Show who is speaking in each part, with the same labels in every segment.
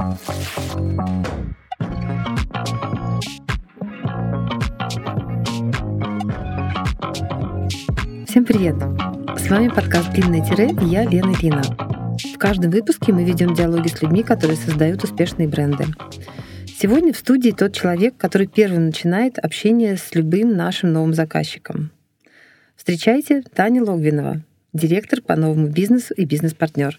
Speaker 1: Всем привет! С вами подкаст «Длинное тире» и я, Лена Ильина. В каждом выпуске мы ведем диалоги с людьми, которые создают успешные бренды. Сегодня в студии тот человек, который первым начинает общение с любым нашим новым заказчиком. Встречайте Таня Логвинова, директор по новому бизнесу и бизнес-партнер.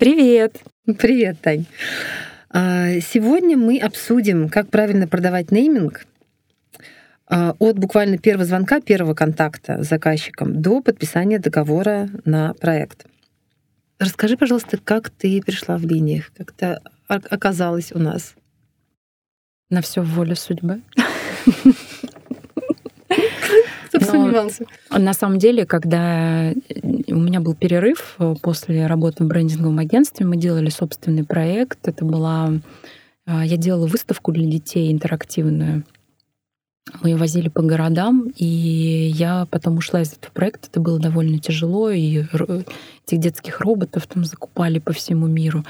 Speaker 2: Привет!
Speaker 1: Привет, Тань. А, сегодня мы обсудим, как правильно продавать нейминг а, от буквально первого звонка, первого контакта с заказчиком до подписания договора на проект. Расскажи, пожалуйста, как ты пришла в линиях, как ты оказалась у нас?
Speaker 2: На все волю судьбы.
Speaker 1: Сомневался.
Speaker 2: На самом деле, когда у меня был перерыв э, после работы в брендинговом агентстве, мы делали собственный проект. Это была... Э, я делала выставку для детей интерактивную. Мы ее возили по городам, и я потом ушла из этого проекта. Это было довольно тяжело, и этих детских роботов там закупали по всему миру.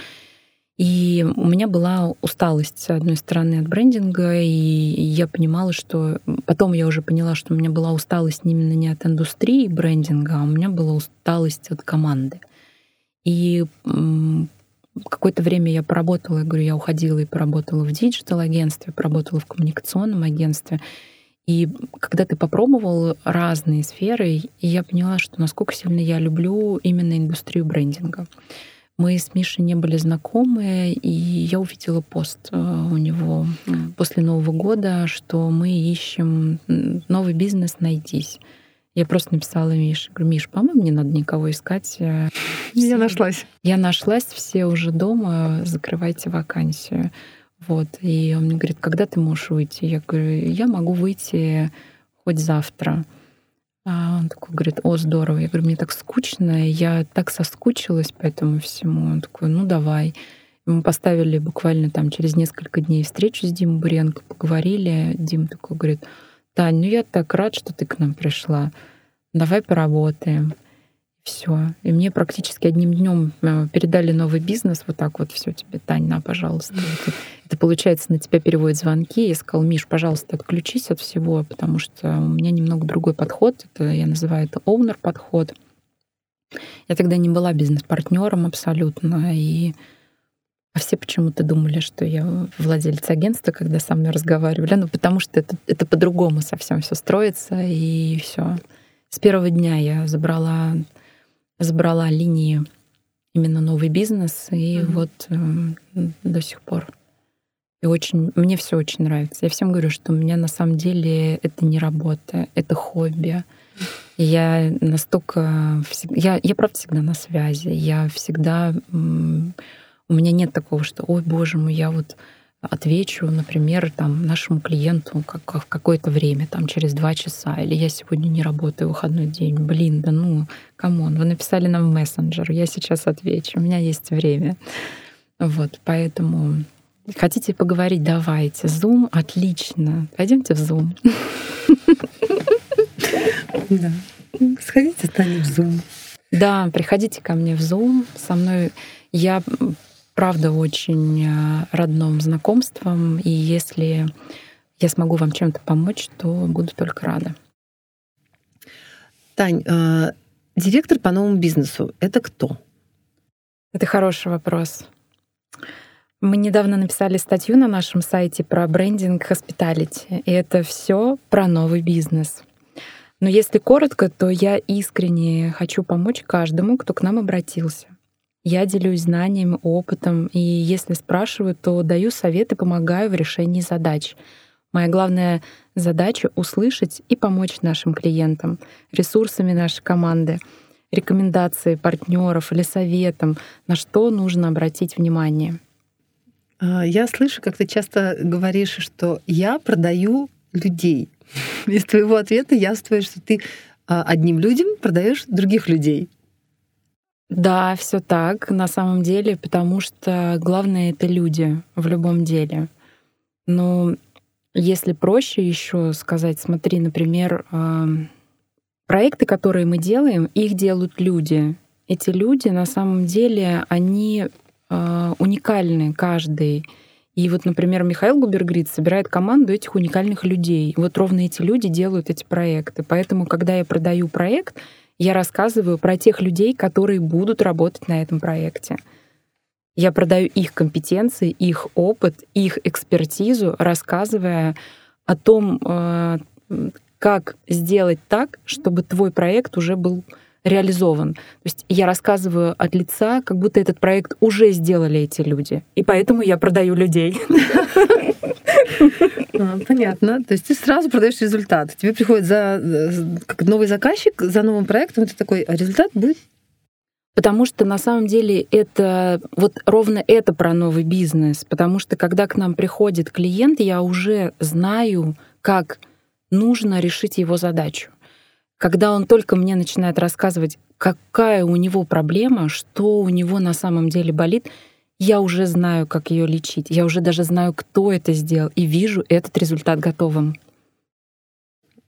Speaker 2: И у меня была усталость, с одной стороны, от брендинга, и я понимала, что... Потом я уже поняла, что у меня была усталость именно не от индустрии брендинга, а у меня была усталость от команды. И какое-то время я поработала, я говорю, я уходила и поработала в digital-агентстве, поработала в коммуникационном агентстве. И когда ты попробовал разные сферы, я поняла, что насколько сильно я люблю именно индустрию брендинга. Мы с Мишей не были знакомы, и я увидела пост э, у него после Нового года, что мы ищем новый бизнес «Найдись». Я просто написала Мише, говорю, Миш, по-моему, не надо никого искать.
Speaker 1: Э, я нашлась.
Speaker 2: Я нашлась, все уже дома, закрывайте вакансию. Вот. И он мне говорит, когда ты можешь выйти? Я говорю, я могу выйти хоть завтра. А он такой говорит, о, здорово. Я говорю, мне так скучно, я так соскучилась по этому всему. Он такой, ну давай. Мы поставили буквально там через несколько дней встречу с Димой Буренко, поговорили. Дим такой говорит, Тань, ну я так рад, что ты к нам пришла. Давай поработаем все. И мне практически одним днем э, передали новый бизнес, вот так вот, все тебе, Тань, на, пожалуйста. Это, это получается, на тебя переводят звонки. Я сказал, Миш, пожалуйста, отключись от всего, потому что у меня немного другой подход. Это я называю это оунер подход. Я тогда не была бизнес-партнером абсолютно, и все почему-то думали, что я владелец агентства, когда со мной разговаривали. Ну, потому что это, это по-другому совсем все строится, и все. С первого дня я забрала забрала линии именно новый бизнес, и mm-hmm. вот э, до сих пор. И очень, мне все очень нравится. Я всем говорю, что у меня на самом деле это не работа, это хобби. И я настолько... Я, я правда всегда на связи. Я всегда... У меня нет такого, что, ой, боже мой, я вот отвечу, например, там, нашему клиенту как, в какое-то время, там, через два часа, или я сегодня не работаю, выходной день. Блин, да ну, come on, вы написали нам в мессенджер, я сейчас отвечу, у меня есть время. Вот, поэтому хотите поговорить, давайте. Zoom отлично. Пойдемте в Zoom.
Speaker 1: Да. Сходите с нами в Zoom.
Speaker 2: Да, приходите ко мне в Zoom. Со мной я правда очень э, родным знакомством, и если я смогу вам чем-то помочь, то буду только рада.
Speaker 1: Тань, э, директор по новому бизнесу — это кто?
Speaker 2: Это хороший вопрос. Мы недавно написали статью на нашем сайте про брендинг hospitality, и это все про новый бизнес. Но если коротко, то я искренне хочу помочь каждому, кто к нам обратился. Я делюсь знаниями, опытом, и если спрашивают, то даю советы, помогаю в решении задач. Моя главная задача — услышать и помочь нашим клиентам, ресурсами нашей команды, рекомендации партнеров или советом, на что нужно обратить внимание.
Speaker 1: А, я слышу, как ты часто говоришь, что я продаю людей. Из твоего ответа яствует, что ты а, одним людям продаешь других людей.
Speaker 2: Да, все так, на самом деле, потому что главное это люди в любом деле. Но если проще еще сказать, смотри, например, проекты, которые мы делаем, их делают люди. Эти люди на самом деле, они э, уникальны каждый. И вот, например, Михаил Губергрид собирает команду этих уникальных людей. Вот ровно эти люди делают эти проекты. Поэтому, когда я продаю проект, я рассказываю про тех людей, которые будут работать на этом проекте. Я продаю их компетенции, их опыт, их экспертизу, рассказывая о том, э, как сделать так, чтобы твой проект уже был реализован. То есть я рассказываю от лица, как будто этот проект уже сделали эти люди. И поэтому я продаю людей.
Speaker 1: А, понятно. То есть ты сразу продаешь результат. Тебе приходит за как новый заказчик за новым проектом, ты такой, а результат будет
Speaker 2: Потому что на самом деле это вот ровно это про новый бизнес. Потому что когда к нам приходит клиент, я уже знаю, как нужно решить его задачу. Когда он только мне начинает рассказывать, какая у него проблема, что у него на самом деле болит, я уже знаю, как ее лечить. Я уже даже знаю, кто это сделал, и вижу этот результат готовым.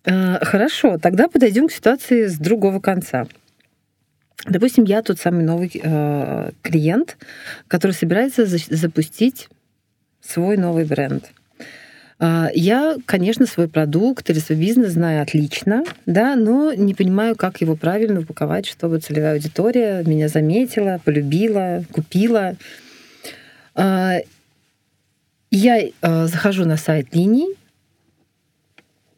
Speaker 1: А, хорошо, тогда подойдем к ситуации с другого конца. Допустим, я тот самый новый э, клиент, который собирается запустить свой новый бренд. Э, я, конечно, свой продукт или свой бизнес знаю отлично, да, но не понимаю, как его правильно упаковать, чтобы целевая аудитория меня заметила, полюбила, купила. Э, я э, захожу на сайт линий,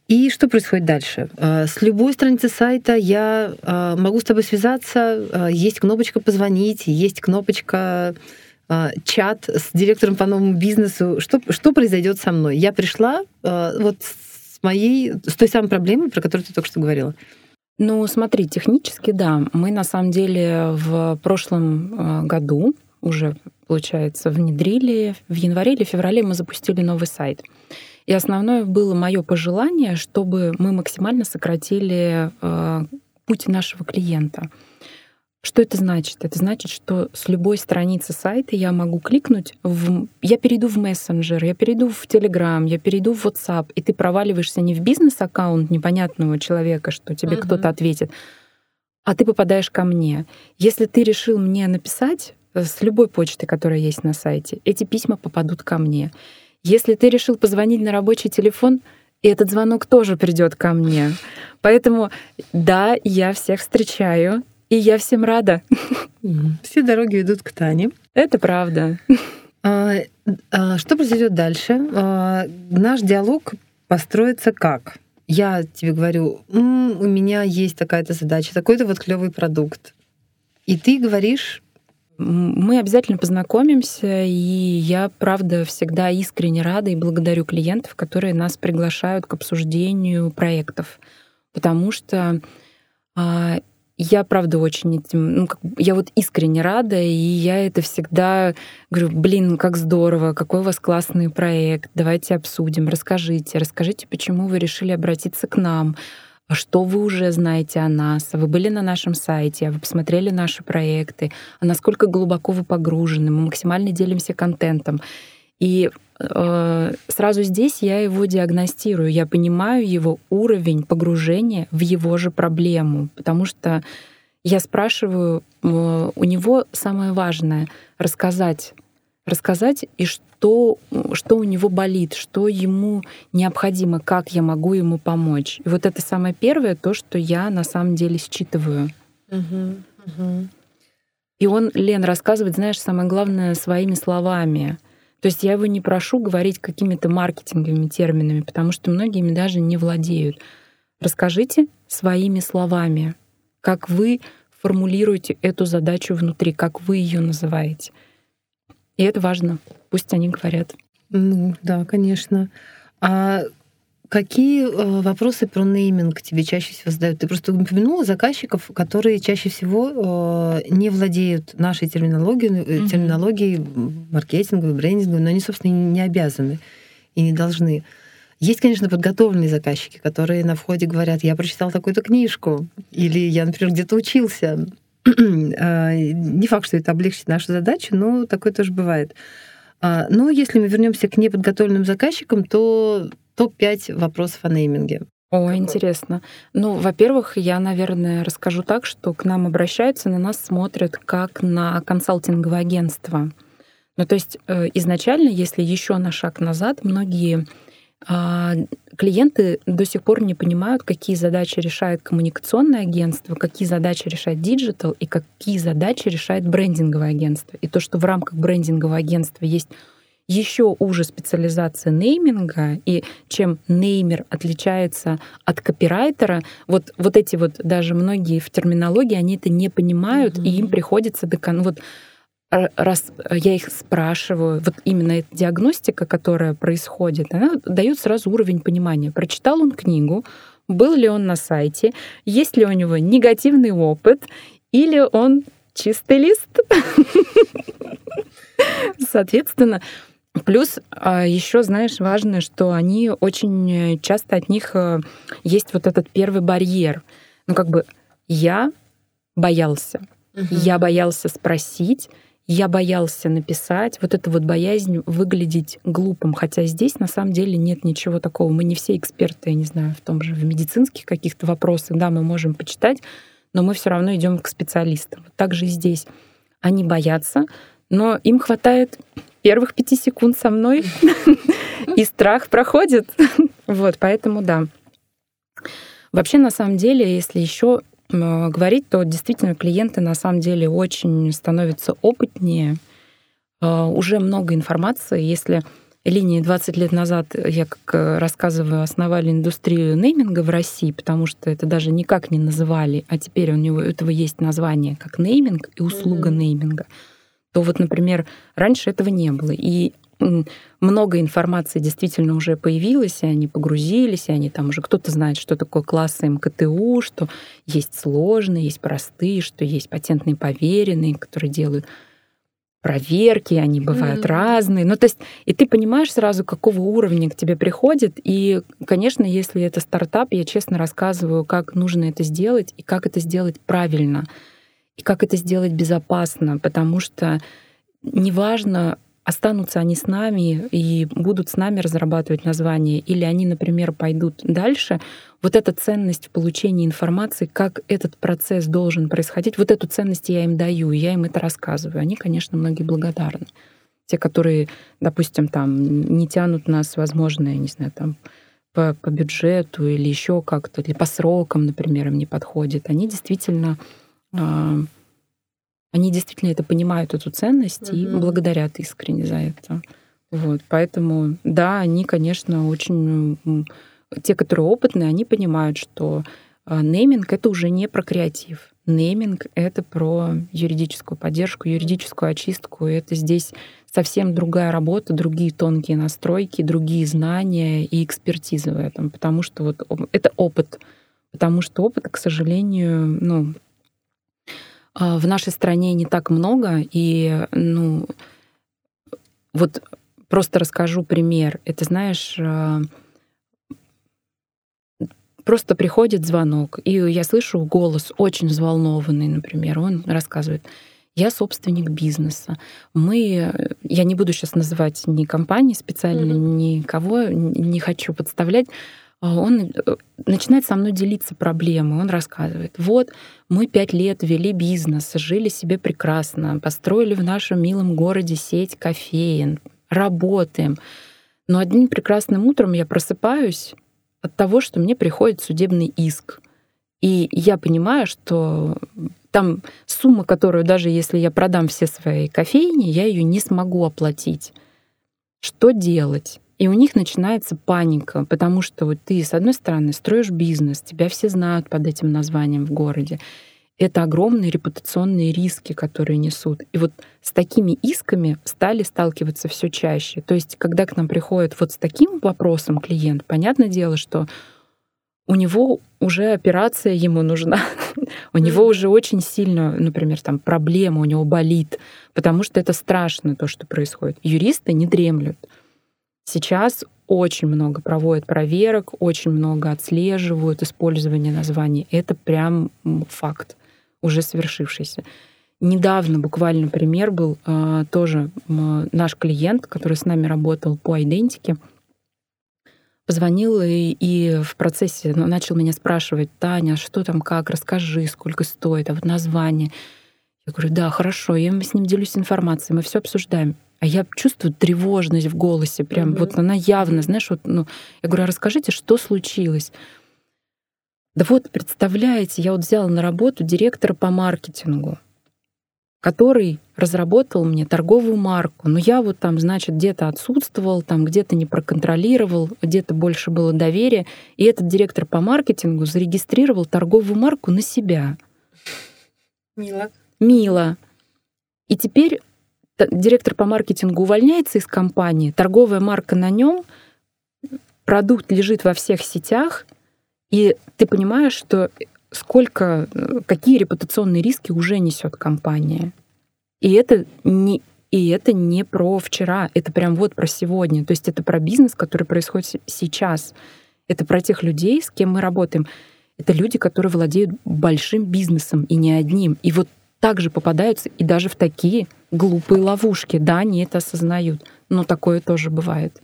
Speaker 1: и что происходит дальше? А, с любой страницы сайта я а, могу с тобой связаться, а, есть кнопочка «Позвонить», есть кнопочка чат с директором по новому бизнесу. Что, что произойдет со мной? Я пришла вот с моей, с той самой проблемой, про которую ты только что говорила.
Speaker 2: Ну, смотри, технически, да. Мы на самом деле в прошлом году уже, получается, внедрили, в январе или феврале мы запустили новый сайт. И основное было мое пожелание, чтобы мы максимально сократили путь нашего клиента. Что это значит? Это значит, что с любой страницы сайта я могу кликнуть, в... я перейду в мессенджер, я перейду в Telegram, я перейду в WhatsApp, и ты проваливаешься не в бизнес-аккаунт непонятного человека, что тебе uh-huh. кто-то ответит, а ты попадаешь ко мне. Если ты решил мне написать э, с любой почты, которая есть на сайте, эти письма попадут ко мне. Если ты решил позвонить на рабочий телефон, и этот звонок тоже придет ко мне. Поэтому да, я всех встречаю, и я всем рада.
Speaker 1: Все дороги ведут к Тане.
Speaker 2: Это правда.
Speaker 1: А, а, что произойдет дальше? А, наш диалог построится как? Я тебе говорю, М, у меня есть такая-то задача, такой-то вот клевый продукт. И ты говоришь,
Speaker 2: мы обязательно познакомимся, и я, правда, всегда искренне рада и благодарю клиентов, которые нас приглашают к обсуждению проектов, потому что я, правда, очень этим, ну, как, я вот искренне рада, и я это всегда говорю, блин, как здорово, какой у вас классный проект, давайте обсудим, расскажите, расскажите, почему вы решили обратиться к нам, а что вы уже знаете о нас, вы были на нашем сайте, вы посмотрели наши проекты, а насколько глубоко вы погружены, мы максимально делимся контентом. И сразу здесь я его диагностирую, я понимаю его уровень погружения в его же проблему, потому что я спрашиваю э, у него самое важное рассказать, рассказать и что что, что у него болит, что ему необходимо, как я могу ему помочь. И вот это самое первое, то, что я на самом деле считываю. Угу, угу. И он, Лен, рассказывает, знаешь, самое главное, своими словами. То есть я его не прошу говорить какими-то маркетинговыми терминами, потому что многие ими даже не владеют. Расскажите своими словами, как вы формулируете эту задачу внутри, как вы ее называете. И это важно. Пусть они говорят.
Speaker 1: Ну, да, конечно. А какие э, вопросы про нейминг тебе чаще всего задают? Ты просто упомянула заказчиков, которые чаще всего э, не владеют нашей терминологией, mm-hmm. терминологией маркетинговой, брендинговой, но они, собственно, не обязаны и не должны. Есть, конечно, подготовленные заказчики, которые на входе говорят, я прочитал такую-то книжку, или я, например, где-то учился. А, не факт, что это облегчит нашу задачу, но такое тоже бывает. А, но если мы вернемся к неподготовленным заказчикам, то топ-5 вопросов о нейминге.
Speaker 2: О, интересно. Ну, во-первых, я, наверное, расскажу так, что к нам обращаются, на нас смотрят как на консалтинговое агентство. Ну, то есть э, изначально, если еще на шаг назад, многие клиенты до сих пор не понимают, какие задачи решает коммуникационное агентство, какие задачи решает digital и какие задачи решает брендинговое агентство. И то, что в рамках брендингового агентства есть еще уже специализация нейминга, и чем неймер отличается от копирайтера, вот, вот эти вот даже многие в терминологии, они это не понимают, mm-hmm. и им приходится до ну, вот раз я их спрашиваю, вот именно эта диагностика, которая происходит, она дает сразу уровень понимания. Прочитал он книгу, был ли он на сайте, есть ли у него негативный опыт, или он чистый лист. Соответственно, Плюс а, еще, знаешь, важно, что они очень часто от них э, есть вот этот первый барьер. Ну, как бы я боялся. Угу. Я боялся спросить, я боялся написать. Вот эта вот боязнь выглядеть глупым. Хотя здесь на самом деле нет ничего такого. Мы не все эксперты, я не знаю, в том же в медицинских каких-то вопросах. Да, мы можем почитать, но мы все равно идем к специалистам. Вот так же и здесь. Они боятся, но им хватает первых пяти секунд со мной, и страх проходит. Вот, поэтому да. Вообще, на самом деле, если еще говорить, то действительно клиенты на самом деле очень становятся опытнее. А, уже много информации. Если линии 20 лет назад, я как э, рассказываю, основали индустрию нейминга в России, потому что это даже никак не называли, а теперь у него этого есть название как нейминг и услуга mm-hmm. нейминга то вот, например, раньше этого не было. И много информации действительно уже появилось, и они погрузились, и они там уже кто-то знает, что такое классы МКТУ, что есть сложные, есть простые, что есть патентные поверенные, которые делают проверки, они бывают mm-hmm. разные. Ну, то есть, и ты понимаешь сразу, какого уровня к тебе приходит. И, конечно, если это стартап, я честно рассказываю, как нужно это сделать и как это сделать правильно и как это сделать безопасно, потому что неважно, останутся они с нами и будут с нами разрабатывать название, или они, например, пойдут дальше, вот эта ценность в получении информации, как этот процесс должен происходить, вот эту ценность я им даю, я им это рассказываю. Они, конечно, многие благодарны. Те, которые, допустим, там не тянут нас, возможно, я не знаю, там по, по бюджету или еще как-то, или по срокам, например, им не подходит, они действительно а, они действительно это понимают, эту ценность, угу. и благодарят искренне за это. Вот, поэтому, да, они, конечно, очень... Те, которые опытные, они понимают, что а, нейминг — это уже не про креатив. Нейминг — это про юридическую поддержку, юридическую очистку. Это здесь совсем другая работа, другие тонкие настройки, другие знания и экспертиза в этом. Потому что вот это опыт. Потому что опыта, к сожалению, ну, в нашей стране не так много, и, ну, вот просто расскажу пример. Это, знаешь, а, просто приходит звонок, и я слышу голос очень взволнованный, например, он рассказывает, я собственник бизнеса. Мы, я не буду сейчас называть ни компании специально, mm-hmm. никого, не хочу подставлять, а он э, начинает со мной делиться проблемой. Он рассказывает, вот мы пять лет вели бизнес, жили себе прекрасно, построили в нашем милом городе сеть кофеин, работаем. Но одним прекрасным утром я просыпаюсь от того, что мне приходит судебный иск. И я понимаю, что там сумма, которую даже если я продам все свои кофейни, я ее не смогу оплатить. Что делать? И у них начинается паника, потому что вот ты, с одной стороны, строишь бизнес, тебя все знают под этим названием в городе. Это огромные репутационные риски, которые несут. И вот с такими исками стали сталкиваться все чаще. То есть, когда к нам приходит вот с таким вопросом клиент, понятное дело, что у него уже операция ему нужна. у него уже очень сильно, например, там проблема, у него болит, потому что это страшно, то, что происходит. Юристы не дремлют. Сейчас очень много проводят проверок, очень много отслеживают использование названий. Это прям факт, уже свершившийся. Недавно буквально пример был а, тоже наш клиент, который с нами работал по идентике, позвонил и, и в процессе начал меня спрашивать, Таня, что там, как, расскажи, сколько стоит, а вот название. Я говорю, да, хорошо, я с ним делюсь информацией, мы все обсуждаем. А я чувствую тревожность в голосе, прям mm-hmm. вот она явно, знаешь, вот, ну, я говорю, а расскажите, что случилось? Да вот, представляете, я вот взяла на работу директора по маркетингу, который разработал мне торговую марку. Но я вот там, значит, где-то отсутствовал, там где-то не проконтролировал, где-то больше было доверия. И этот директор по маркетингу зарегистрировал торговую марку на себя.
Speaker 1: Мило.
Speaker 2: Мило. И теперь директор по маркетингу увольняется из компании, торговая марка на нем, продукт лежит во всех сетях, и ты понимаешь, что сколько, какие репутационные риски уже несет компания. И это не, и это не про вчера, это прям вот про сегодня. То есть это про бизнес, который происходит сейчас. Это про тех людей, с кем мы работаем. Это люди, которые владеют большим бизнесом и не одним. И вот также попадаются и даже в такие глупые ловушки. Да, они это осознают, но такое тоже бывает.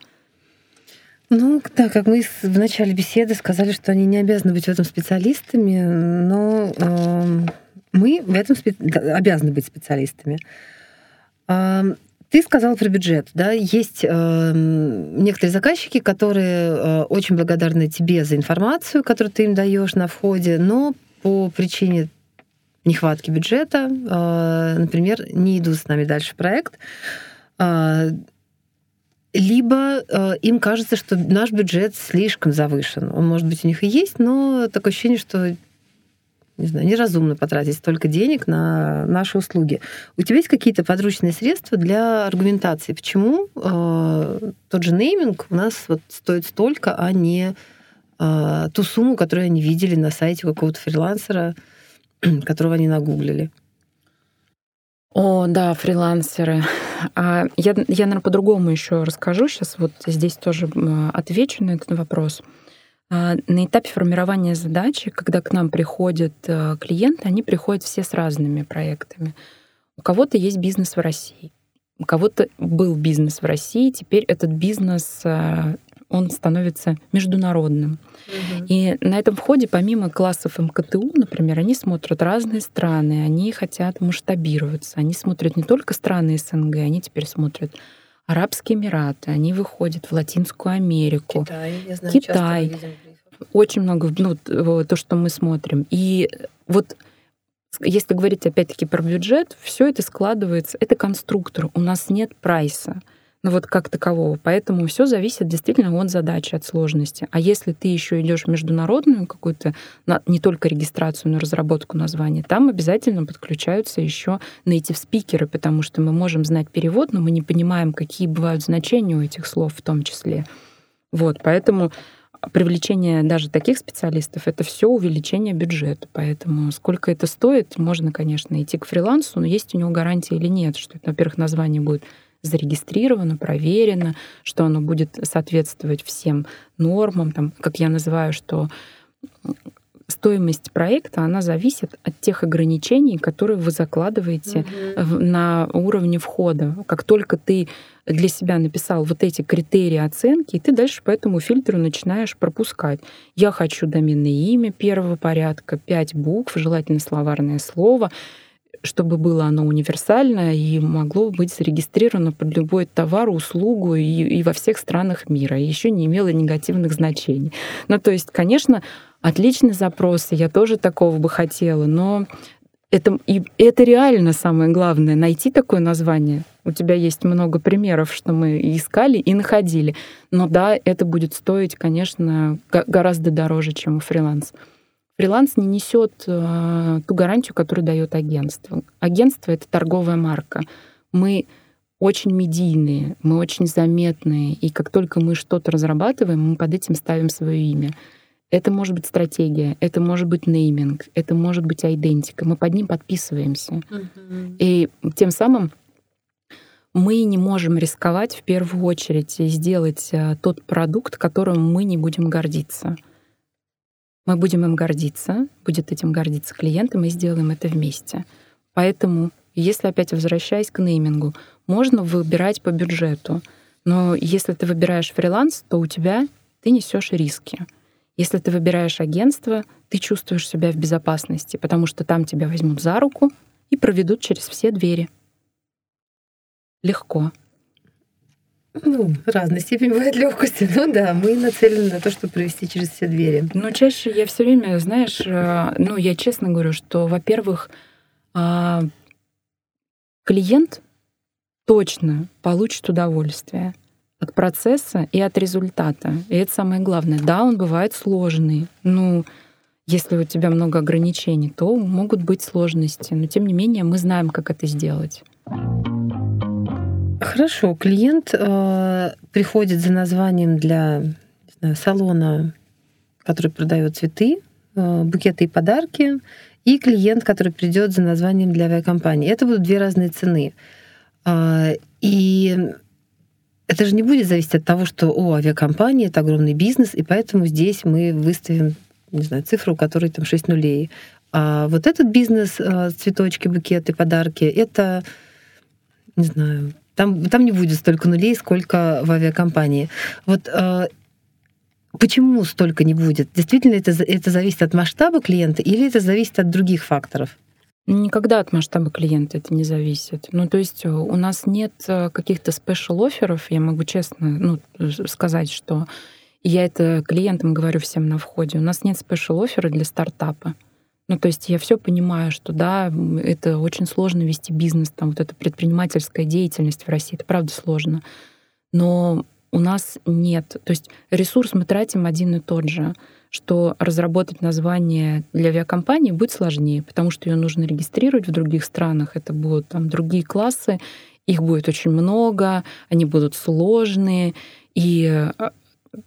Speaker 1: Ну, да, как мы в начале беседы сказали, что они не обязаны быть в этом специалистами, но э, мы в этом спе- обязаны быть специалистами. Э, ты сказал про бюджет, да? Есть э, некоторые заказчики, которые э, очень благодарны тебе за информацию, которую ты им даешь на входе, но по причине нехватки бюджета, э, например, не идут с нами дальше в проект. Э, либо э, им кажется, что наш бюджет слишком завышен. Он, может быть, у них и есть, но такое ощущение, что не знаю, неразумно потратить столько денег на наши услуги. У тебя есть какие-то подручные средства для аргументации, почему э, тот же нейминг у нас вот стоит столько, а не э, ту сумму, которую они видели на сайте какого-то фрилансера, которого они нагуглили?
Speaker 2: О, да, фрилансеры. А я, я, наверное, по-другому еще расскажу сейчас. Вот здесь тоже отвечу на этот вопрос. А, на этапе формирования задачи, когда к нам приходят э, клиенты, они приходят все с разными проектами. У кого-то есть бизнес в России, у кого-то был бизнес в России, теперь этот бизнес э, он становится международным. Угу. И на этом входе, помимо классов МКТУ, например, они смотрят разные страны, они хотят масштабироваться. Они смотрят не только страны СНГ, они теперь смотрят Арабские Эмираты, они выходят в Латинскую Америку.
Speaker 1: Китай, я знаю,
Speaker 2: Китай. Очень много, ну, то, что мы смотрим. И вот если говорить опять-таки про бюджет, все это складывается, это конструктор. У нас нет прайса ну вот как такового. Поэтому все зависит действительно от задачи, от сложности. А если ты еще идешь в международную какую-то, не только регистрацию, но и разработку названия, там обязательно подключаются еще native спикеры, потому что мы можем знать перевод, но мы не понимаем, какие бывают значения у этих слов в том числе. Вот, поэтому привлечение даже таких специалистов это все увеличение бюджета. Поэтому сколько это стоит, можно, конечно, идти к фрилансу, но есть у него гарантия или нет, что это, во-первых, название будет зарегистрировано, проверено, что оно будет соответствовать всем нормам, там, как я называю, что стоимость проекта, она зависит от тех ограничений, которые вы закладываете угу. на уровне входа. Как только ты для себя написал вот эти критерии оценки, и ты дальше по этому фильтру начинаешь пропускать. Я хочу доменное имя первого порядка, пять букв, желательно словарное слово, чтобы было оно универсальное и могло быть зарегистрировано под любой товар, услугу и, и во всех странах мира, и еще не имело негативных значений. Ну, то есть, конечно, отличный запрос, я тоже такого бы хотела, но это, и это реально самое главное, найти такое название. У тебя есть много примеров, что мы искали и находили. Но да, это будет стоить, конечно, гораздо дороже, чем фриланс фриланс не несет э, ту гарантию, которую дает агентство. Агентство это торговая марка. Мы очень медийные, мы очень заметные, и как только мы что-то разрабатываем, мы под этим ставим свое имя. Это может быть стратегия, это может быть нейминг, это может быть айдентика. Мы под ним подписываемся. Mm-hmm. И тем самым мы не можем рисковать в первую очередь и сделать э, тот продукт, которым мы не будем гордиться. Мы будем им гордиться, будет этим гордиться клиент, и мы сделаем это вместе. Поэтому, если опять возвращаясь к неймингу, можно выбирать по бюджету, но если ты выбираешь фриланс, то у тебя ты несешь риски. Если ты выбираешь агентство, ты чувствуешь себя в безопасности, потому что там тебя возьмут за руку, и проведут через все двери. Легко.
Speaker 1: Ну, разной степени бывает легкости. Ну да, мы нацелены на то, чтобы провести через все двери.
Speaker 2: Но чаще я все время, знаешь, э, ну, я честно говорю, что, во-первых, а, клиент точно получит удовольствие от процесса и от результата. И это самое главное. Да, он бывает сложный. Ну, если у тебя много ограничений, то могут быть сложности. Но тем не менее, мы знаем, как это сделать.
Speaker 1: Хорошо, клиент э, приходит за названием для знаю, салона, который продает цветы, э, букеты и подарки, и клиент, который придет за названием для авиакомпании. Это будут две разные цены. Э, и это же не будет зависеть от того, что о, авиакомпания это огромный бизнес, и поэтому здесь мы выставим, не знаю, цифру, у которой там 6 нулей. А вот этот бизнес, э, цветочки, букеты, подарки, это, не знаю, там, там не будет столько нулей, сколько в авиакомпании. Вот э, почему столько не будет? Действительно, это, это зависит от масштаба клиента или это зависит от других факторов?
Speaker 2: Никогда от масштаба клиента это не зависит. Ну, то есть э, у нас нет э, каких-то special offer ов, я могу честно ну, сказать, что я это клиентам говорю всем на входе. У нас нет special offer а для стартапа. Ну, то есть я все понимаю, что да, это очень сложно вести бизнес, там вот эта предпринимательская деятельность в России, это правда сложно. Но у нас нет, то есть ресурс мы тратим один и тот же, что разработать название для авиакомпании будет сложнее, потому что ее нужно регистрировать в других странах, это будут там другие классы, их будет очень много, они будут сложные, и а,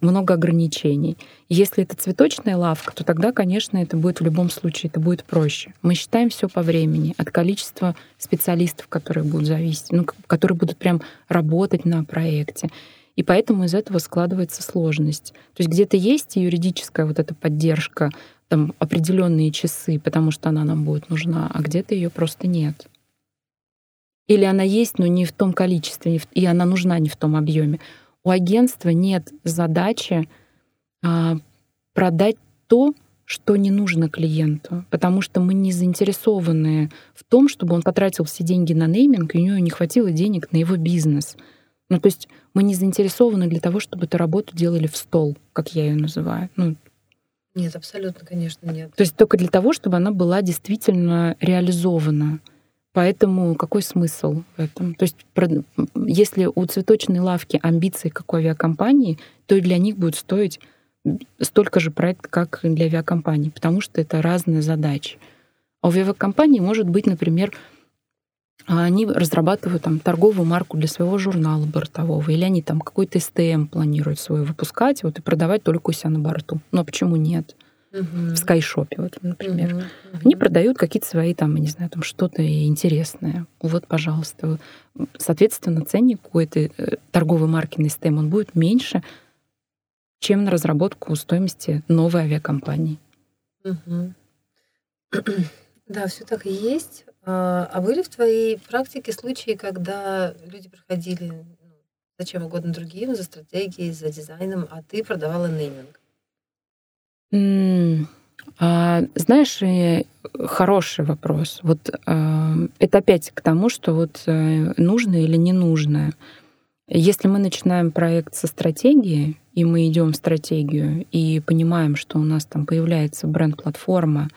Speaker 2: много ограничений. Если это цветочная лавка, то тогда, конечно, это будет в любом случае, это будет проще. Мы считаем все по времени, от количества специалистов, которые будут зависеть, ну, которые будут прям работать на проекте. И поэтому из этого складывается сложность. То есть где-то есть юридическая вот эта поддержка, там определенные часы, потому что она нам будет нужна, а где-то ее просто нет. Или она есть, но не в том количестве, и она нужна не в том объеме у агентства нет задачи а, продать то, что не нужно клиенту, потому что мы не заинтересованы в том, чтобы он потратил все деньги на нейминг, и у него не хватило денег на его бизнес. Ну, то есть мы не заинтересованы для того, чтобы эту работу делали в стол, как я ее называю. Ну,
Speaker 1: нет, абсолютно, конечно, нет.
Speaker 2: То есть только для того, чтобы она была действительно реализована. Поэтому какой смысл в этом? То есть если у цветочной лавки амбиции как у авиакомпании, то и для них будет стоить столько же проект, как и для авиакомпании, потому что это разные задачи. А у авиакомпании может быть, например, они разрабатывают там торговую марку для своего журнала бортового, или они там какой-то СТМ планируют свой выпускать вот, и продавать только у себя на борту. А почему нет? В скайшопе, вот, например. Они продают какие-то свои там, не знаю, там что-то интересное. Вот, пожалуйста. Соответственно, ценник у этой э, торговой марки на STEM, он будет меньше, чем на разработку стоимости новой авиакомпании.
Speaker 1: Да, все так и есть. А, а были в твоей практике случаи, когда люди приходили ну, зачем угодно другим, за стратегией, за дизайном, а ты продавала нейминг?
Speaker 2: А, знаешь, хороший вопрос. Вот а, это опять к тому, что вот э, нужно или не нужно. Если мы начинаем проект со стратегии, и мы идем в стратегию, и понимаем, что у нас там появляется бренд-платформа,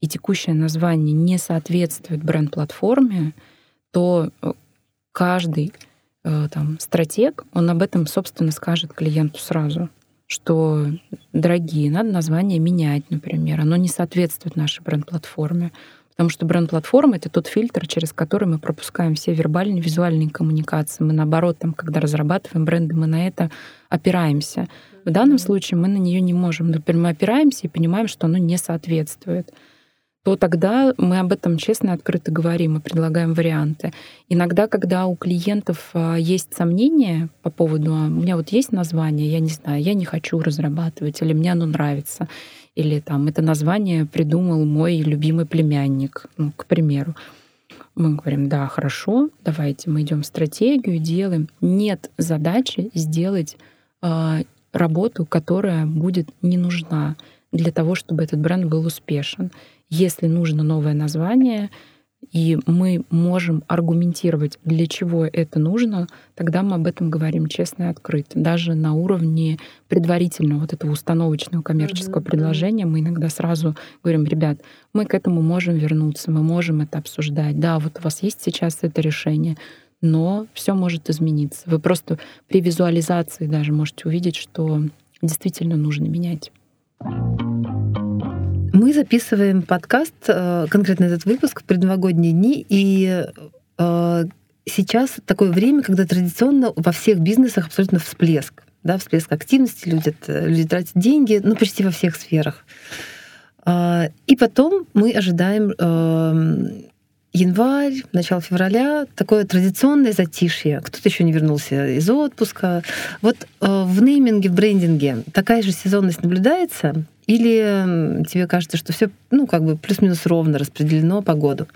Speaker 2: и текущее название не соответствует бренд-платформе, то э, каждый э, там, стратег, он об этом, собственно, скажет клиенту сразу что, дорогие, надо название менять, например. Оно не соответствует нашей бренд-платформе. Потому что бренд-платформа — это тот фильтр, через который мы пропускаем все вербальные, визуальные коммуникации. Мы, наоборот, там, когда разрабатываем бренды, мы на это опираемся. В данном случае мы на нее не можем. Например, мы опираемся и понимаем, что оно не соответствует то тогда мы об этом честно и открыто говорим и предлагаем варианты. Иногда, когда у клиентов а, есть сомнения по поводу, а, у меня вот есть название, я не знаю, я не хочу разрабатывать, или мне оно нравится, или там это название придумал мой любимый племянник, ну, к примеру. Мы говорим, да, хорошо, давайте мы идем в стратегию, делаем. Нет задачи сделать э, работу, которая будет не нужна для того, чтобы этот бренд был успешен. Если нужно новое название, и мы можем аргументировать, для чего это нужно, тогда мы об этом говорим честно и открыто. Даже на уровне предварительного вот этого установочного коммерческого mm-hmm. предложения мы иногда сразу говорим, ребят, мы к этому можем вернуться, мы можем это обсуждать. Да, вот у вас есть сейчас это решение, но все может измениться. Вы просто при визуализации даже можете увидеть, что действительно нужно менять.
Speaker 1: Мы записываем подкаст, э, конкретно этот выпуск, в предновогодние дни, и э, сейчас такое время, когда традиционно во всех бизнесах абсолютно всплеск. Да, всплеск активности, люди, люди тратят деньги, ну, почти во всех сферах. А, и потом мы ожидаем январь, начало февраля, такое традиционное затишье. Кто-то еще не вернулся из отпуска. Вот э, в нейминге, в брендинге такая же сезонность наблюдается? Или тебе кажется, что все, ну, как бы плюс-минус ровно распределено по году?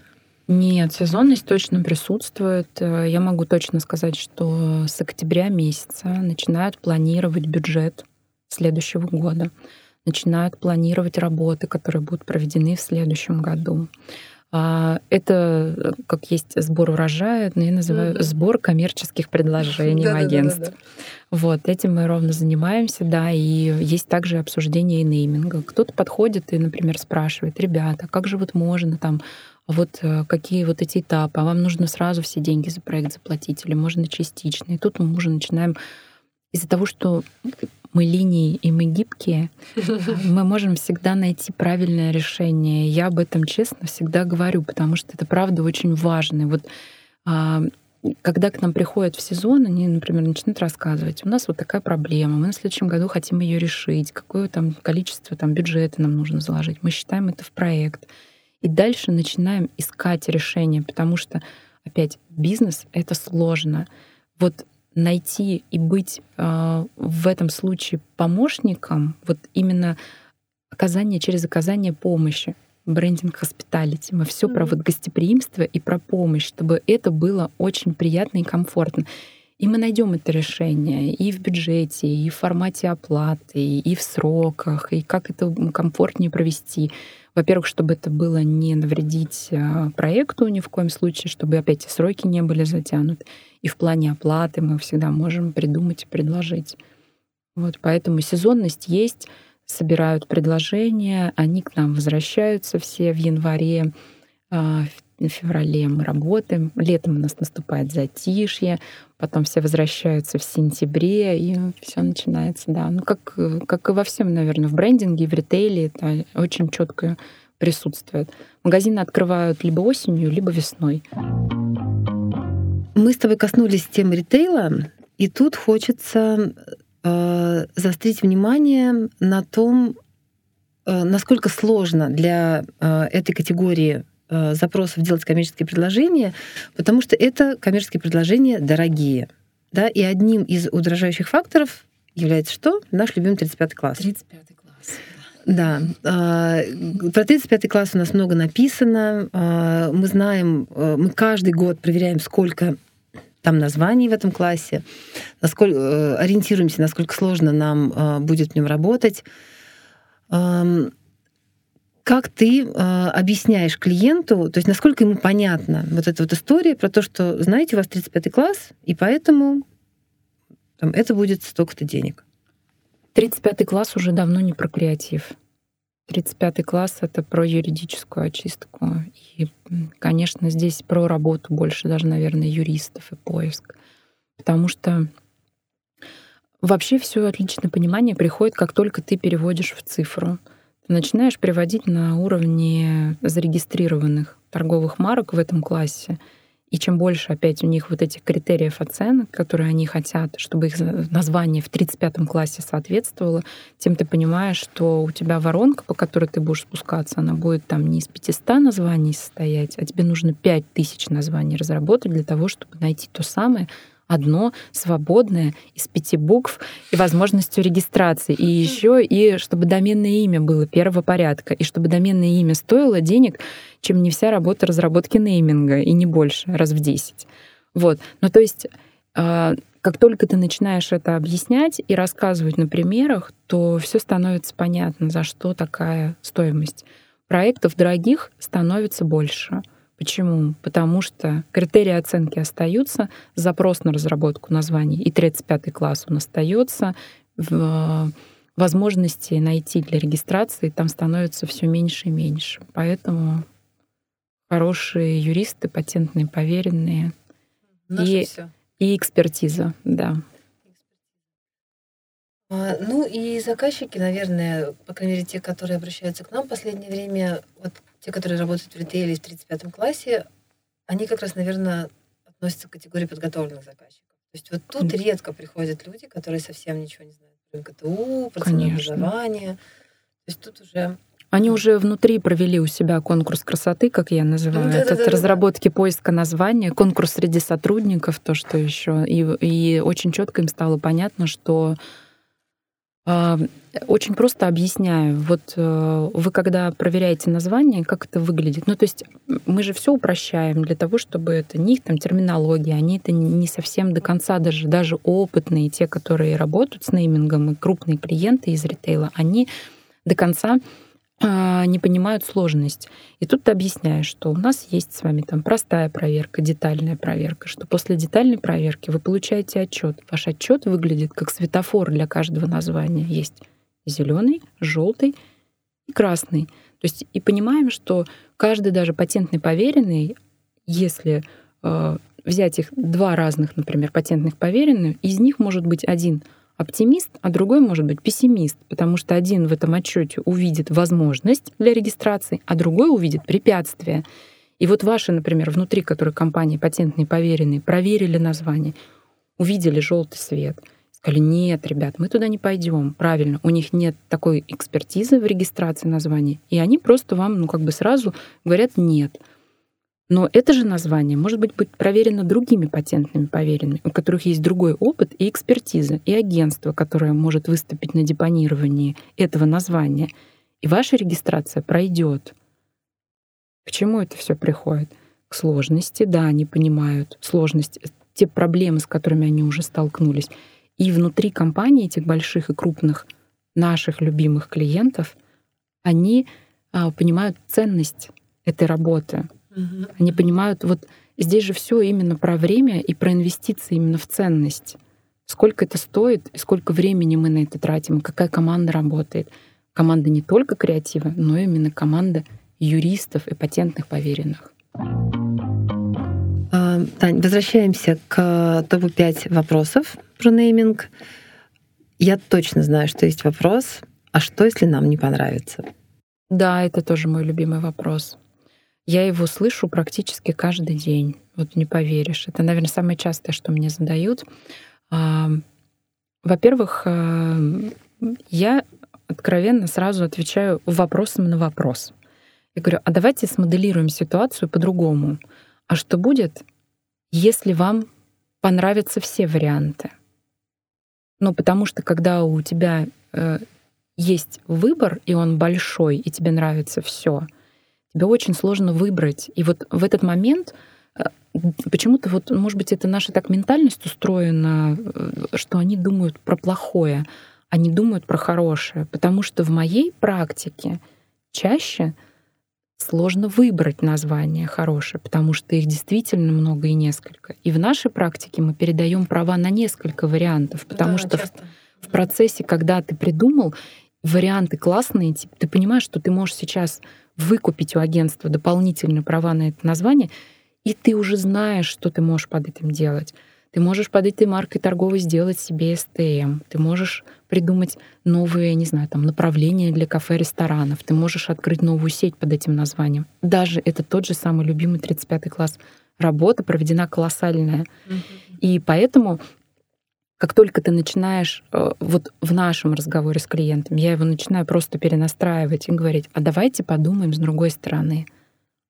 Speaker 2: Нет, сезонность точно присутствует. Э, я могу точно сказать, что с октября месяца начинают планировать бюджет следующего года, начинают планировать работы, которые будут проведены в следующем году. А, это э, как есть сбор урожая, но я называю mm-hmm. сбор коммерческих предложений в агентстве. Вот, этим мы ровно занимаемся, да, и есть также обсуждение и нейминга. Кто-то подходит и, например, спрашивает, ребята, как же вот можно там вот э, какие вот эти этапы, а вам нужно сразу все деньги за проект заплатить или можно частично. И тут мы уже начинаем из-за того, что мы линии и мы гибкие, мы можем всегда найти правильное решение. Я об этом честно всегда говорю, потому что это правда очень важно. Вот а, когда к нам приходят в сезон, они, например, начинают рассказывать, у нас вот такая проблема, мы на следующем году хотим ее решить, какое там количество там бюджета нам нужно заложить. Мы считаем это в проект. И дальше начинаем искать решение, потому что, опять, бизнес — это сложно. Вот найти и быть э, в этом случае помощником, вот именно оказание через оказание помощи, брендинг хоспиталити. Мы все mm-hmm. про вот гостеприимство и про помощь, чтобы это было очень приятно и комфортно. И мы найдем это решение и в бюджете, и в формате оплаты, и в сроках, и как это комфортнее провести. Во-первых, чтобы это было не навредить а, проекту ни в коем случае, чтобы опять и сроки не были затянуты. И в плане оплаты мы всегда можем придумать и предложить. Вот, поэтому сезонность есть, собирают предложения, они к нам возвращаются все в январе, а, в феврале мы работаем, летом у нас наступает затишье, потом все возвращаются в сентябре, и все начинается, да. Ну, как, как и во всем, наверное, в брендинге, в ритейле это очень четко присутствует. Магазины открывают либо осенью, либо весной.
Speaker 1: Мы с тобой коснулись темы ритейла, и тут хочется э, заострить внимание на том, э, насколько сложно для э, этой категории э, запросов делать коммерческие предложения, потому что это коммерческие предложения дорогие. Да? И одним из удорожающих факторов является что? Наш любимый 35 класс.
Speaker 2: 35
Speaker 1: да, а, про 35 класс у нас много написано. А, мы знаем, э, мы каждый год проверяем, сколько там названий в этом классе, насколько э, ориентируемся, насколько сложно нам э, будет в нем работать. Как ты объясняешь клиенту, то есть насколько ему понятна вот эта вот история про то, что, знаете, у вас 35 класс, и поэтому там, это будет столько-то денег.
Speaker 2: 35 класс уже давно не про креатив. 35 класс — это про юридическую очистку. И, конечно, здесь про работу больше даже, наверное, юристов и поиск. Потому что вообще все отличное понимание приходит, как только ты переводишь в цифру. Ты начинаешь переводить на уровне зарегистрированных торговых марок в этом классе — и чем больше опять у них вот этих критериев оценок, которые они хотят, чтобы их название в 35 классе соответствовало, тем ты понимаешь, что у тебя воронка, по которой ты будешь спускаться, она будет там не из 500 названий состоять, а тебе нужно 5000 названий разработать для того, чтобы найти то самое, одно свободное из пяти букв и возможностью регистрации. И еще и чтобы доменное имя было первого порядка, и чтобы доменное имя стоило денег, чем не вся работа разработки нейминга, и не больше, раз в 10. Вот. Ну, то есть а, как только ты начинаешь это объяснять и рассказывать на примерах, то все становится понятно, за что такая стоимость. Проектов дорогих становится больше Почему? Потому что критерии оценки остаются, запрос на разработку названий и 35 класс он остается, возможности найти для регистрации там становится все меньше и меньше. Поэтому хорошие юристы, патентные, поверенные и, и экспертиза, да.
Speaker 1: А, ну и заказчики, наверное, по крайней мере, те, которые обращаются к нам в последнее время, вот те, которые работают в ритейле в 35 классе, они как раз, наверное, относятся к категории подготовленных заказчиков. То есть вот тут mm. редко приходят люди, которые совсем ничего не знают про МКТУ, про ценообразование. То есть тут уже
Speaker 2: они уже внутри провели у себя конкурс красоты, как я называю, да, этот да, да, разработки да. поиска названия, конкурс среди сотрудников, то, что еще. И, и очень четко им стало понятно, что очень просто объясняю. Вот э, вы когда проверяете название, как это выглядит? Ну, то есть мы же все упрощаем для того, чтобы это не их там терминология, они это не совсем до конца даже, даже опытные, те, которые работают с неймингом, и крупные клиенты из ритейла, они до конца не понимают сложность. И тут ты объясняешь, что у нас есть с вами там простая проверка, детальная проверка, что после детальной проверки вы получаете отчет. Ваш отчет выглядит как светофор для каждого названия. Есть зеленый, желтый и красный. То есть и понимаем, что каждый даже патентный поверенный, если э, взять их два разных, например, патентных поверенных, из них может быть один — оптимист, а другой может быть пессимист, потому что один в этом отчете увидит возможность для регистрации, а другой увидит препятствие. И вот ваши, например, внутри которой компании патентные поверенные проверили название, увидели желтый свет, сказали, нет, ребят, мы туда не пойдем. Правильно, у них нет такой экспертизы в регистрации названий, и они просто вам, ну, как бы сразу говорят нет. Но это же название может быть, проверено другими патентными поверенными, у которых есть другой опыт и экспертиза, и агентство, которое может выступить на депонировании этого названия. И ваша регистрация пройдет. К чему это все приходит? К сложности, да, они понимают сложность, те проблемы, с которыми они уже столкнулись. И внутри компании этих больших и крупных наших любимых клиентов, они а, понимают ценность этой работы, Угу. Они понимают, вот здесь же все именно про время и про инвестиции именно в ценность. Сколько это стоит и сколько времени мы на это тратим, какая команда работает. Команда не только креатива, но именно команда юристов и патентных поверенных.
Speaker 1: А, Тань, возвращаемся к топу 5 вопросов про нейминг. Я точно знаю, что есть вопрос, а что, если нам не понравится?
Speaker 2: Да, это тоже мой любимый вопрос. Я его слышу практически каждый день. Вот не поверишь. Это, наверное, самое частое, что мне задают. Во-первых, э, я откровенно сразу отвечаю вопросом на вопрос. Я говорю, а давайте смоделируем ситуацию по-другому. А что будет, если вам понравятся все варианты? Ну, потому что когда у тебя э, есть выбор, и он большой, и тебе нравится все, тебе очень сложно выбрать. И вот в этот момент э, почему-то вот, может быть, это наша так ментальность устроена, э, что они думают про плохое, они думают про хорошее. Потому что в моей практике чаще сложно выбрать название хорошее, потому что их действительно много и несколько. И в нашей практике мы передаем права на несколько вариантов, потому да, что в, в процессе, когда ты придумал, варианты классные, ты понимаешь, что ты можешь сейчас выкупить у агентства дополнительные права на это название, и ты уже знаешь, что ты можешь под этим делать. Ты можешь под этой маркой торговой сделать себе СТМ. Ты можешь придумать новые, не знаю, там, направления для кафе, ресторанов. Ты можешь открыть новую сеть под этим названием. Даже это тот же самый любимый 35 класс. Работа проведена колоссальная. Mm-hmm. И поэтому как только ты начинаешь, э, вот в нашем разговоре с клиентом, я его начинаю просто перенастраивать и говорить, а давайте подумаем с другой стороны.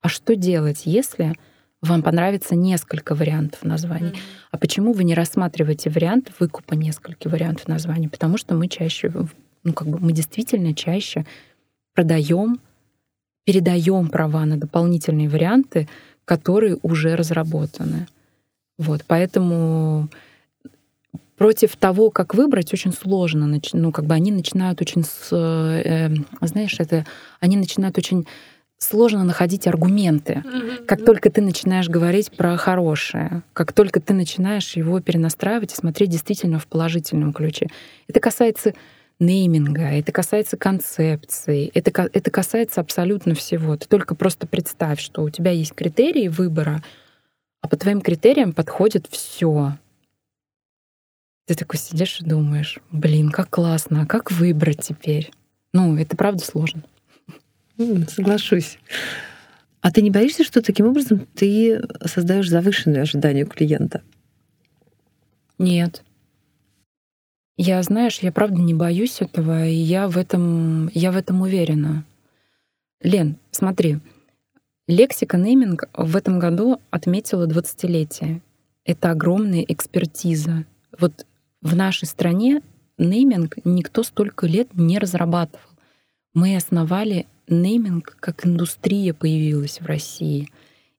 Speaker 2: А что делать, если вам понравится несколько вариантов названий? Mm-hmm. А почему вы не рассматриваете вариант выкупа нескольких вариантов названий? Потому что мы чаще, ну как бы мы действительно чаще продаем, передаем права на дополнительные варианты, которые уже разработаны. Вот, поэтому против того, как выбрать, очень сложно. Ну, как бы они начинают очень, с, э, знаешь, это, они начинают очень сложно находить аргументы. Как только ты начинаешь говорить про хорошее, как только ты начинаешь его перенастраивать и смотреть действительно в положительном ключе. Это касается нейминга, это касается концепции, это, это касается абсолютно всего. Ты только просто представь, что у тебя есть критерии выбора, а по твоим критериям подходит все. Ты такой сидишь и думаешь, блин, как классно, а как выбрать теперь? Ну, это правда сложно.
Speaker 1: Соглашусь. А ты не боишься, что таким образом ты создаешь завышенные ожидания у клиента?
Speaker 2: Нет. Я, знаешь, я правда не боюсь этого, и я в этом, я в этом уверена. Лен, смотри, лексика нейминг в этом году отметила 20-летие. Это огромная экспертиза. Вот в нашей стране нейминг никто столько лет не разрабатывал. Мы основали нейминг как индустрия появилась в России.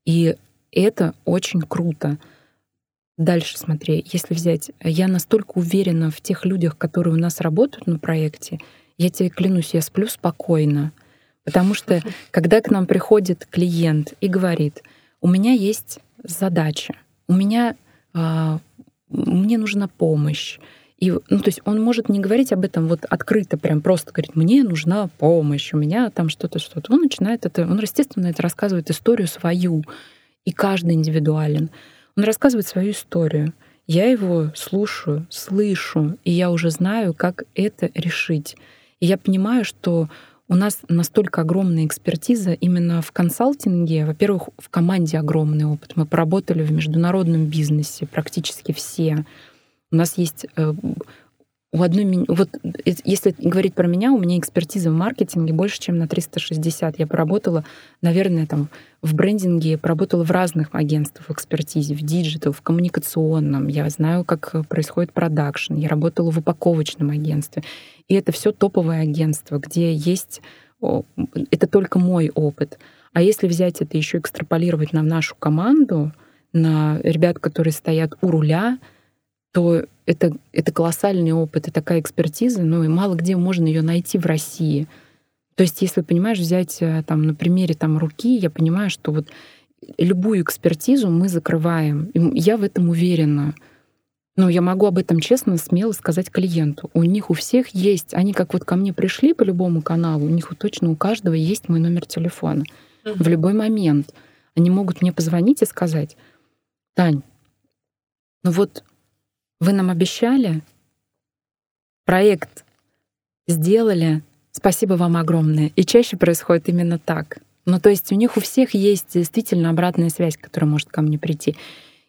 Speaker 2: И это очень круто. Дальше смотри, если взять, я настолько уверена в тех людях, которые у нас работают на проекте, я тебе клянусь, я сплю спокойно. Потому что когда к нам приходит клиент и говорит, у меня есть задача, у меня а, мне нужна помощь, и, ну, то есть он может не говорить об этом вот открыто, прям просто говорить, мне нужна помощь, у меня там что-то, что-то. Он начинает это, он, естественно, это рассказывает историю свою, и каждый индивидуален. Он рассказывает свою историю. Я его слушаю, слышу, и я уже знаю, как это решить. И я понимаю, что у нас настолько огромная экспертиза именно в консалтинге. Во-первых, в команде огромный опыт. Мы поработали в международном бизнесе практически все. У нас есть э, у одной вот если говорить про меня, у меня экспертиза в маркетинге больше, чем на 360. Я поработала, наверное, там в брендинге, поработала в разных агентствах в экспертизе, в digital, в коммуникационном. Я знаю, как происходит продакшн. Я работала в упаковочном агентстве. И это все топовое агентство, где есть... Это только мой опыт. А если взять это еще экстраполировать на нашу команду, на ребят, которые стоят у руля, то это, это колоссальный опыт и такая экспертиза, ну и мало где можно ее найти в России. То есть, если, понимаешь, взять э, там на примере там руки, я понимаю, что вот любую экспертизу мы закрываем. И я в этом уверена. Но я могу об этом честно, смело сказать клиенту. У них у всех есть, они как вот ко мне пришли по любому каналу, у них вот точно у каждого есть мой номер телефона. Mm-hmm. В любой момент они могут мне позвонить и сказать, Тань, ну вот вы нам обещали, проект сделали, спасибо вам огромное. И чаще происходит именно так. Ну, то есть у них у всех есть действительно обратная связь, которая может ко мне прийти.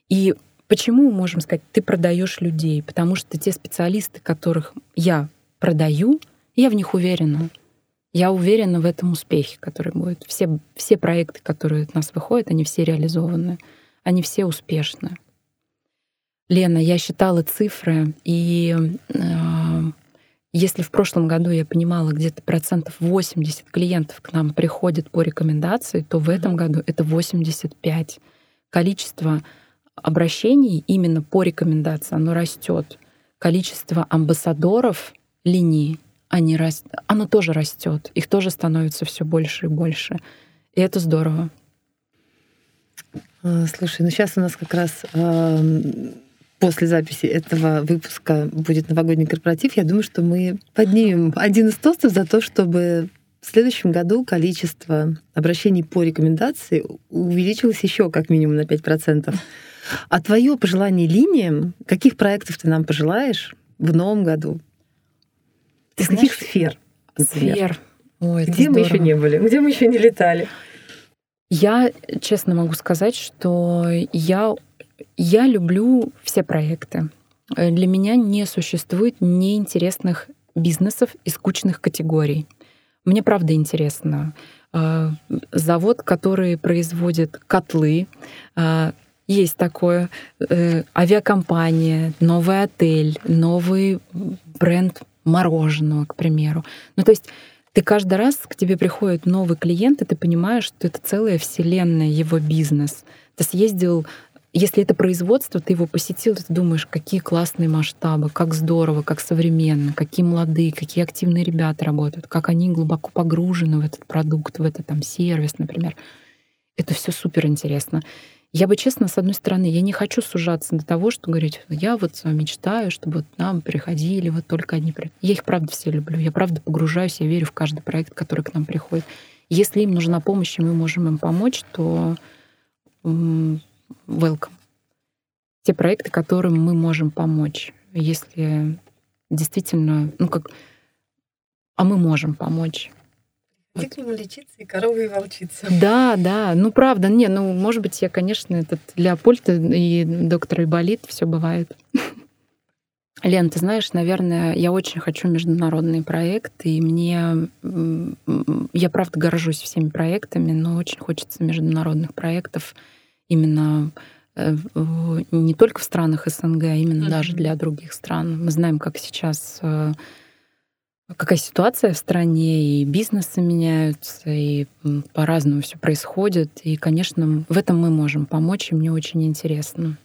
Speaker 2: И почему можем сказать, ты продаешь людей? Потому что те специалисты, которых я продаю, я в них уверена. Я уверена в этом успехе, который будет. Все, все проекты, которые от нас выходят, они все реализованы. Они все успешны. Лена, я считала цифры, и э, если в прошлом году я понимала, где-то процентов 80 клиентов к нам приходят по рекомендации, то в этом году это 85. Количество обращений именно по рекомендации, оно растет. Количество амбассадоров линии, они раст... оно тоже растет. Их тоже становится все больше и больше. И это здорово.
Speaker 1: А, слушай, ну сейчас у нас как раз э, после записи этого выпуска будет новогодний корпоратив, я думаю, что мы поднимем один из тостов за то, чтобы в следующем году количество обращений по рекомендации увеличилось еще как минимум на 5%. А твое пожелание линиям, каких проектов ты нам пожелаешь в новом году? Из каких сфер?
Speaker 2: Сфер.
Speaker 1: Ой, Где мы еще не были? Где мы еще не летали?
Speaker 2: Я честно могу сказать, что я я люблю все проекты. Э, для меня не существует неинтересных бизнесов и скучных категорий. Мне правда интересно. Э, завод, который производит котлы, э, есть такое, авиакомпания, новый отель, новый бренд мороженого, к примеру. Ну, то есть ты каждый раз к тебе приходит новый клиент, и ты понимаешь, что это целая вселенная, его бизнес. Ты съездил если это производство, ты его посетил, ты думаешь, какие классные масштабы, как здорово, как современно, какие молодые, какие активные ребята работают, как они глубоко погружены в этот продукт, в этот там сервис, например. Это все супер интересно. Я бы, честно, с одной стороны, я не хочу сужаться до того, что говорить, я вот мечтаю, чтобы вот нам приходили вот только одни проекты. Я их, правда, все люблю. Я, правда, погружаюсь, я верю в каждый проект, который к нам приходит. Если им нужна помощь, и мы можем им помочь, то welcome. Те проекты, которым мы можем помочь, если действительно, ну как, а мы можем помочь.
Speaker 1: Где к нему лечиться и коровы и волчица.
Speaker 2: Да, да. Ну, правда, не, ну, может быть, я, конечно, этот Леопольд и доктор Иболит, все бывает. Лен, ты знаешь, наверное, я очень хочу международный проект, и мне... Я, правда, горжусь всеми проектами, но очень хочется международных проектов именно э, не только в странах СНГ, а именно mm-hmm. даже для других стран. Мы знаем, как сейчас э, какая ситуация в стране, и бизнесы меняются, и по-разному все происходит. И, конечно, в этом мы можем помочь, и мне очень интересно.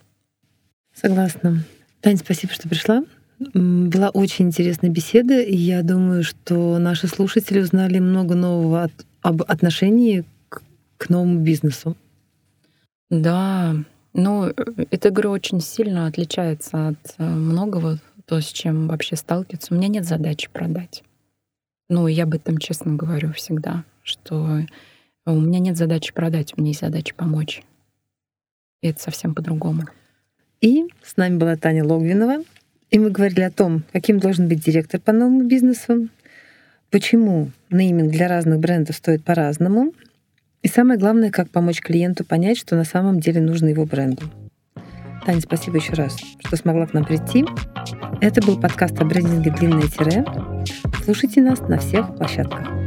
Speaker 1: Согласна. Таня, спасибо, что пришла. Была очень интересная беседа, и я думаю, что наши слушатели узнали много нового от, об отношении к, к новому бизнесу.
Speaker 2: Да, ну, эта игра очень сильно отличается от э, многого, то, с чем вообще сталкиваться. У меня нет задачи продать. Ну, я об этом честно говорю всегда, что у меня нет задачи продать, у меня есть задача помочь. И это совсем по-другому.
Speaker 1: И с нами была Таня Логвинова, и мы говорили о том, каким должен быть директор по новому бизнесу, почему нейминг для разных брендов стоит по-разному, и самое главное, как помочь клиенту понять, что на самом деле нужно его бренду. Таня, спасибо еще раз, что смогла к нам прийти. Это был подкаст о брендинге «Длинное тире». Слушайте нас на всех площадках.